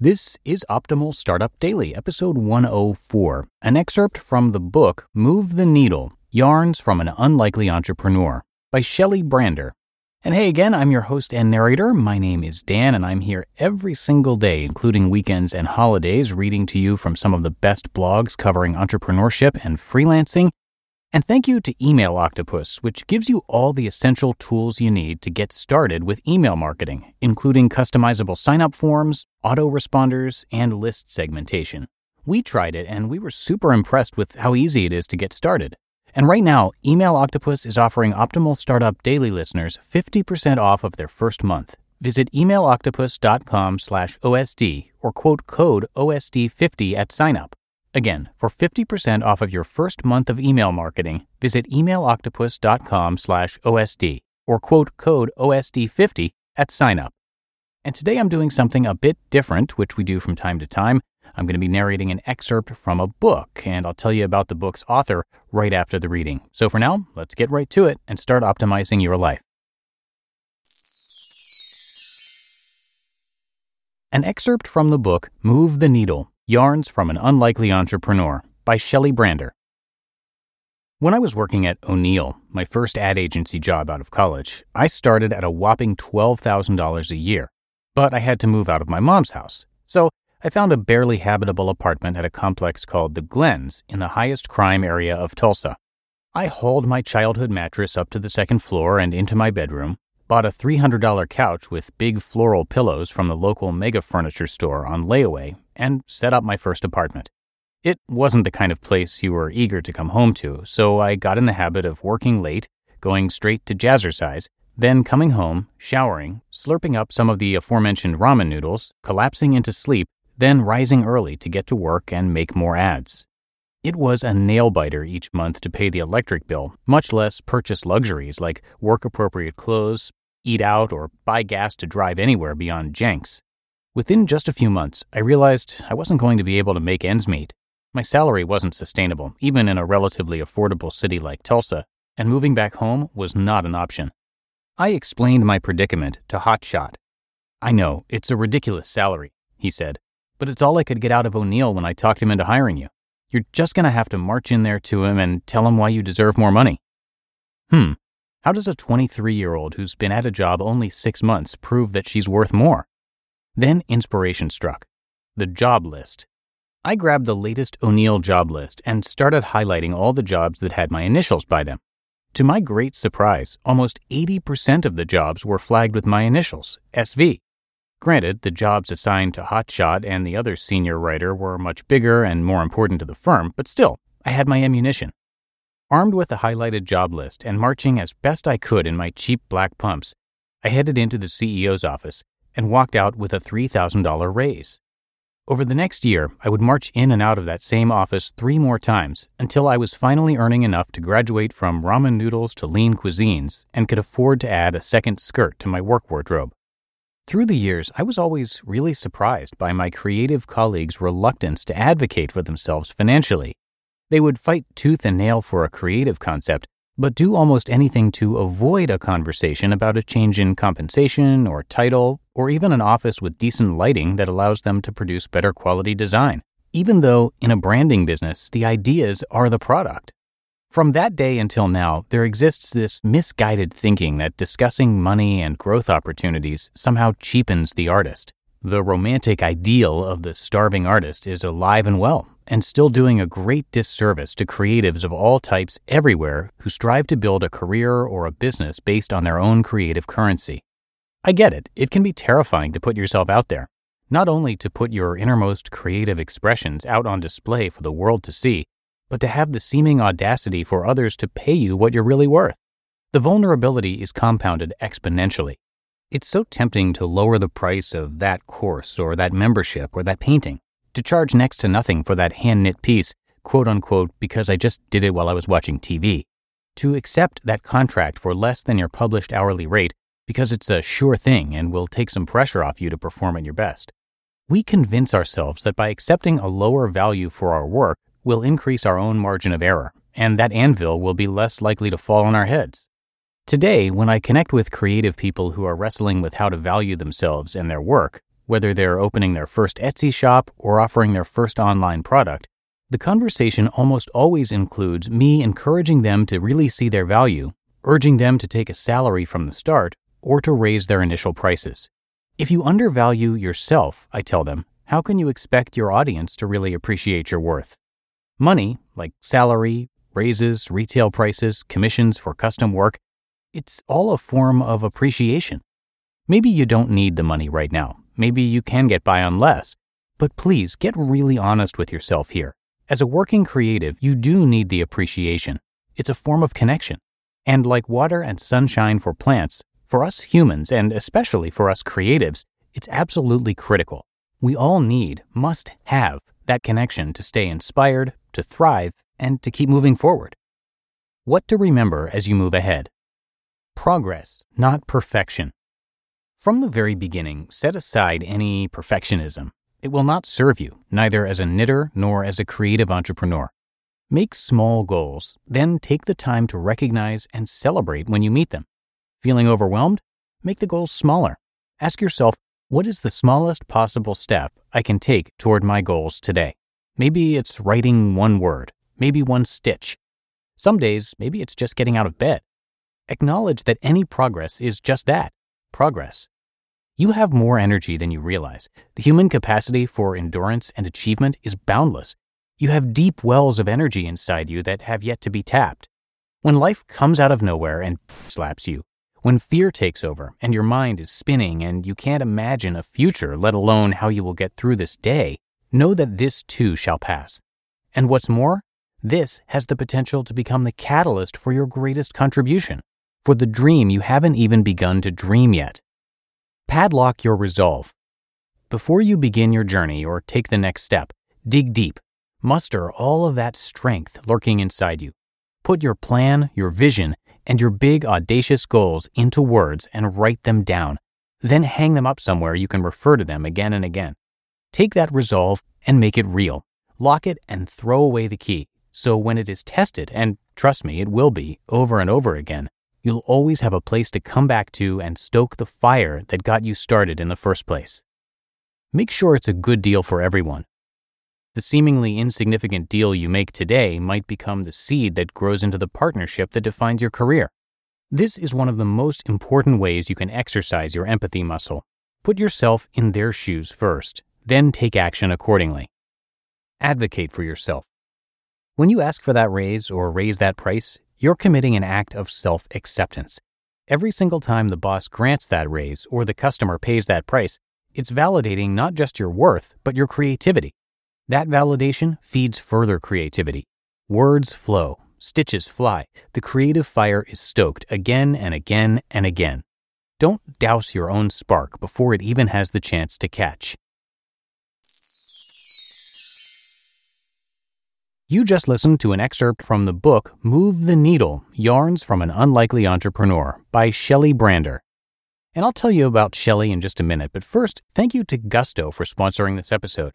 This is Optimal Startup Daily, episode 104, an excerpt from the book Move the Needle Yarns from an Unlikely Entrepreneur by Shelley Brander. And hey again, I'm your host and narrator. My name is Dan, and I'm here every single day, including weekends and holidays, reading to you from some of the best blogs covering entrepreneurship and freelancing and thank you to Email Octopus, which gives you all the essential tools you need to get started with email marketing, including customizable sign up forms, autoresponders, and list segmentation. We tried it and we were super impressed with how easy it is to get started. And right now, Email Octopus is offering Optimal Startup Daily listeners 50% off of their first month. Visit emailoctopus.com slash OSD or quote code OSD50 at signup. Again, for 50% off of your first month of email marketing, visit emailoctopus.com slash OSD or quote code OSD50 at signup. And today I'm doing something a bit different, which we do from time to time. I'm going to be narrating an excerpt from a book, and I'll tell you about the book's author right after the reading. So for now, let's get right to it and start optimizing your life. An excerpt from the book Move the Needle Yarns from an Unlikely Entrepreneur by Shelley Brander. When I was working at O'Neill, my first ad agency job out of college, I started at a whopping $12,000 a year. But I had to move out of my mom's house. So I found a barely habitable apartment at a complex called the Glens in the highest crime area of Tulsa. I hauled my childhood mattress up to the second floor and into my bedroom, bought a $300 couch with big floral pillows from the local mega furniture store on layaway, and set up my first apartment. It wasn't the kind of place you were eager to come home to, so I got in the habit of working late, going straight to jazzercise, then coming home, showering, slurping up some of the aforementioned ramen noodles, collapsing into sleep, then rising early to get to work and make more ads. It was a nail biter each month to pay the electric bill, much less purchase luxuries like work appropriate clothes, eat out, or buy gas to drive anywhere beyond Jenks. Within just a few months, I realized I wasn't going to be able to make ends meet. My salary wasn't sustainable, even in a relatively affordable city like Tulsa, and moving back home was not an option. I explained my predicament to Hotshot. I know, it's a ridiculous salary, he said, but it's all I could get out of O'Neill when I talked him into hiring you. You're just going to have to march in there to him and tell him why you deserve more money. Hmm, how does a 23 year old who's been at a job only six months prove that she's worth more? Then inspiration struck the job list. I grabbed the latest O'Neill job list and started highlighting all the jobs that had my initials by them. To my great surprise, almost 80% of the jobs were flagged with my initials, SV. Granted, the jobs assigned to Hotshot and the other senior writer were much bigger and more important to the firm, but still, I had my ammunition. Armed with a highlighted job list and marching as best I could in my cheap black pumps, I headed into the CEO's office and walked out with a $3,000 raise. Over the next year, I would march in and out of that same office three more times until I was finally earning enough to graduate from ramen noodles to lean cuisines and could afford to add a second skirt to my work wardrobe. Through the years, I was always really surprised by my creative colleagues' reluctance to advocate for themselves financially they would fight tooth and nail for a creative concept, but do almost anything to avoid a conversation about a change in compensation or title, or even an office with decent lighting that allows them to produce better quality design, even though in a branding business, the ideas are the product. From that day until now, there exists this misguided thinking that discussing money and growth opportunities somehow cheapens the artist. The romantic ideal of the starving artist is alive and well, and still doing a great disservice to creatives of all types everywhere who strive to build a career or a business based on their own creative currency. I get it, it can be terrifying to put yourself out there, not only to put your innermost creative expressions out on display for the world to see, but to have the seeming audacity for others to pay you what you're really worth. The vulnerability is compounded exponentially. It's so tempting to lower the price of that course or that membership or that painting to charge next to nothing for that hand knit piece, quote unquote, because I just did it while I was watching TV. To accept that contract for less than your published hourly rate because it's a sure thing and will take some pressure off you to perform at your best. We convince ourselves that by accepting a lower value for our work, we'll increase our own margin of error, and that anvil will be less likely to fall on our heads. Today, when I connect with creative people who are wrestling with how to value themselves and their work, whether they're opening their first Etsy shop or offering their first online product, the conversation almost always includes me encouraging them to really see their value, urging them to take a salary from the start, or to raise their initial prices. If you undervalue yourself, I tell them, how can you expect your audience to really appreciate your worth? Money, like salary, raises, retail prices, commissions for custom work, it's all a form of appreciation. Maybe you don't need the money right now. Maybe you can get by on less. But please get really honest with yourself here. As a working creative, you do need the appreciation. It's a form of connection. And like water and sunshine for plants, for us humans, and especially for us creatives, it's absolutely critical. We all need, must have, that connection to stay inspired, to thrive, and to keep moving forward. What to remember as you move ahead progress, not perfection. From the very beginning, set aside any perfectionism. It will not serve you, neither as a knitter nor as a creative entrepreneur. Make small goals, then take the time to recognize and celebrate when you meet them. Feeling overwhelmed? Make the goals smaller. Ask yourself, what is the smallest possible step I can take toward my goals today? Maybe it's writing one word, maybe one stitch. Some days, maybe it's just getting out of bed. Acknowledge that any progress is just that progress. You have more energy than you realize. The human capacity for endurance and achievement is boundless. You have deep wells of energy inside you that have yet to be tapped. When life comes out of nowhere and slaps you, when fear takes over and your mind is spinning and you can't imagine a future, let alone how you will get through this day, know that this too shall pass. And what's more, this has the potential to become the catalyst for your greatest contribution, for the dream you haven't even begun to dream yet. Padlock your resolve. Before you begin your journey or take the next step, dig deep. Muster all of that strength lurking inside you. Put your plan, your vision, and your big, audacious goals into words and write them down. Then hang them up somewhere you can refer to them again and again. Take that resolve and make it real. Lock it and throw away the key. So when it is tested, and trust me, it will be, over and over again, you'll always have a place to come back to and stoke the fire that got you started in the first place. Make sure it's a good deal for everyone. The seemingly insignificant deal you make today might become the seed that grows into the partnership that defines your career. This is one of the most important ways you can exercise your empathy muscle. Put yourself in their shoes first, then take action accordingly. Advocate for yourself. When you ask for that raise or raise that price, you're committing an act of self acceptance. Every single time the boss grants that raise or the customer pays that price, it's validating not just your worth, but your creativity. That validation feeds further creativity. Words flow, stitches fly, the creative fire is stoked again and again and again. Don't douse your own spark before it even has the chance to catch. You just listened to an excerpt from the book Move the Needle Yarns from an Unlikely Entrepreneur by Shelley Brander. And I'll tell you about Shelley in just a minute, but first, thank you to Gusto for sponsoring this episode.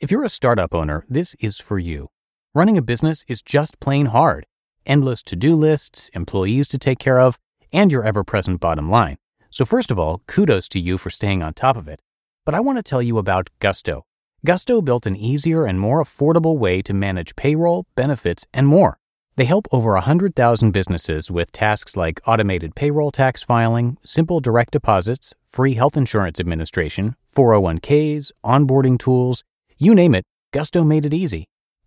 If you're a startup owner, this is for you. Running a business is just plain hard endless to do lists, employees to take care of, and your ever present bottom line. So, first of all, kudos to you for staying on top of it. But I want to tell you about Gusto. Gusto built an easier and more affordable way to manage payroll, benefits, and more. They help over 100,000 businesses with tasks like automated payroll tax filing, simple direct deposits, free health insurance administration, 401ks, onboarding tools, you name it, Gusto made it easy.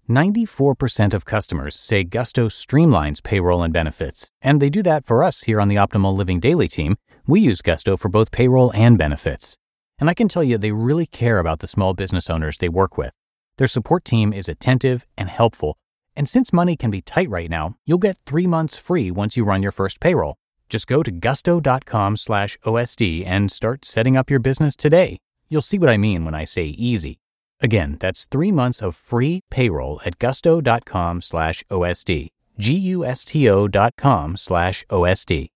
94% of customers say Gusto streamlines payroll and benefits, and they do that for us here on the Optimal Living Daily team. We use Gusto for both payroll and benefits. And I can tell you they really care about the small business owners they work with. Their support team is attentive and helpful. And since money can be tight right now, you'll get three months free once you run your first payroll. Just go to gusto.com slash OSD and start setting up your business today. You'll see what I mean when I say easy. Again, that's three months of free payroll at gusto.com slash OSD. G-U-S-T-O dot com slash OSD.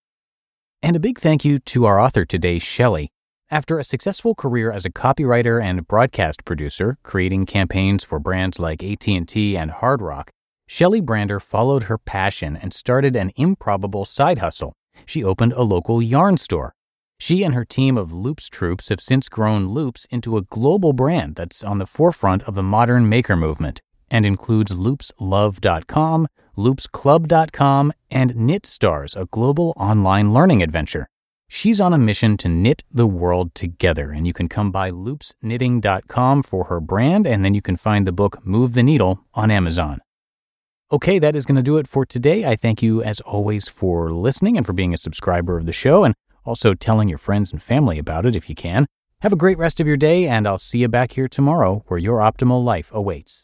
And a big thank you to our author today, Shelley. After a successful career as a copywriter and broadcast producer, creating campaigns for brands like AT&T and Hard Rock, Shelley Brander followed her passion and started an improbable side hustle. She opened a local yarn store. She and her team of Loops troops have since grown Loops into a global brand that's on the forefront of the modern maker movement and includes loopslove.com, loopsclub.com, and KnitStars, a global online learning adventure. She's on a mission to knit the world together, and you can come by loopsknitting.com for her brand, and then you can find the book Move the Needle on Amazon. Okay, that is going to do it for today. I thank you, as always, for listening and for being a subscriber of the show, and also telling your friends and family about it if you can. Have a great rest of your day, and I'll see you back here tomorrow where your optimal life awaits.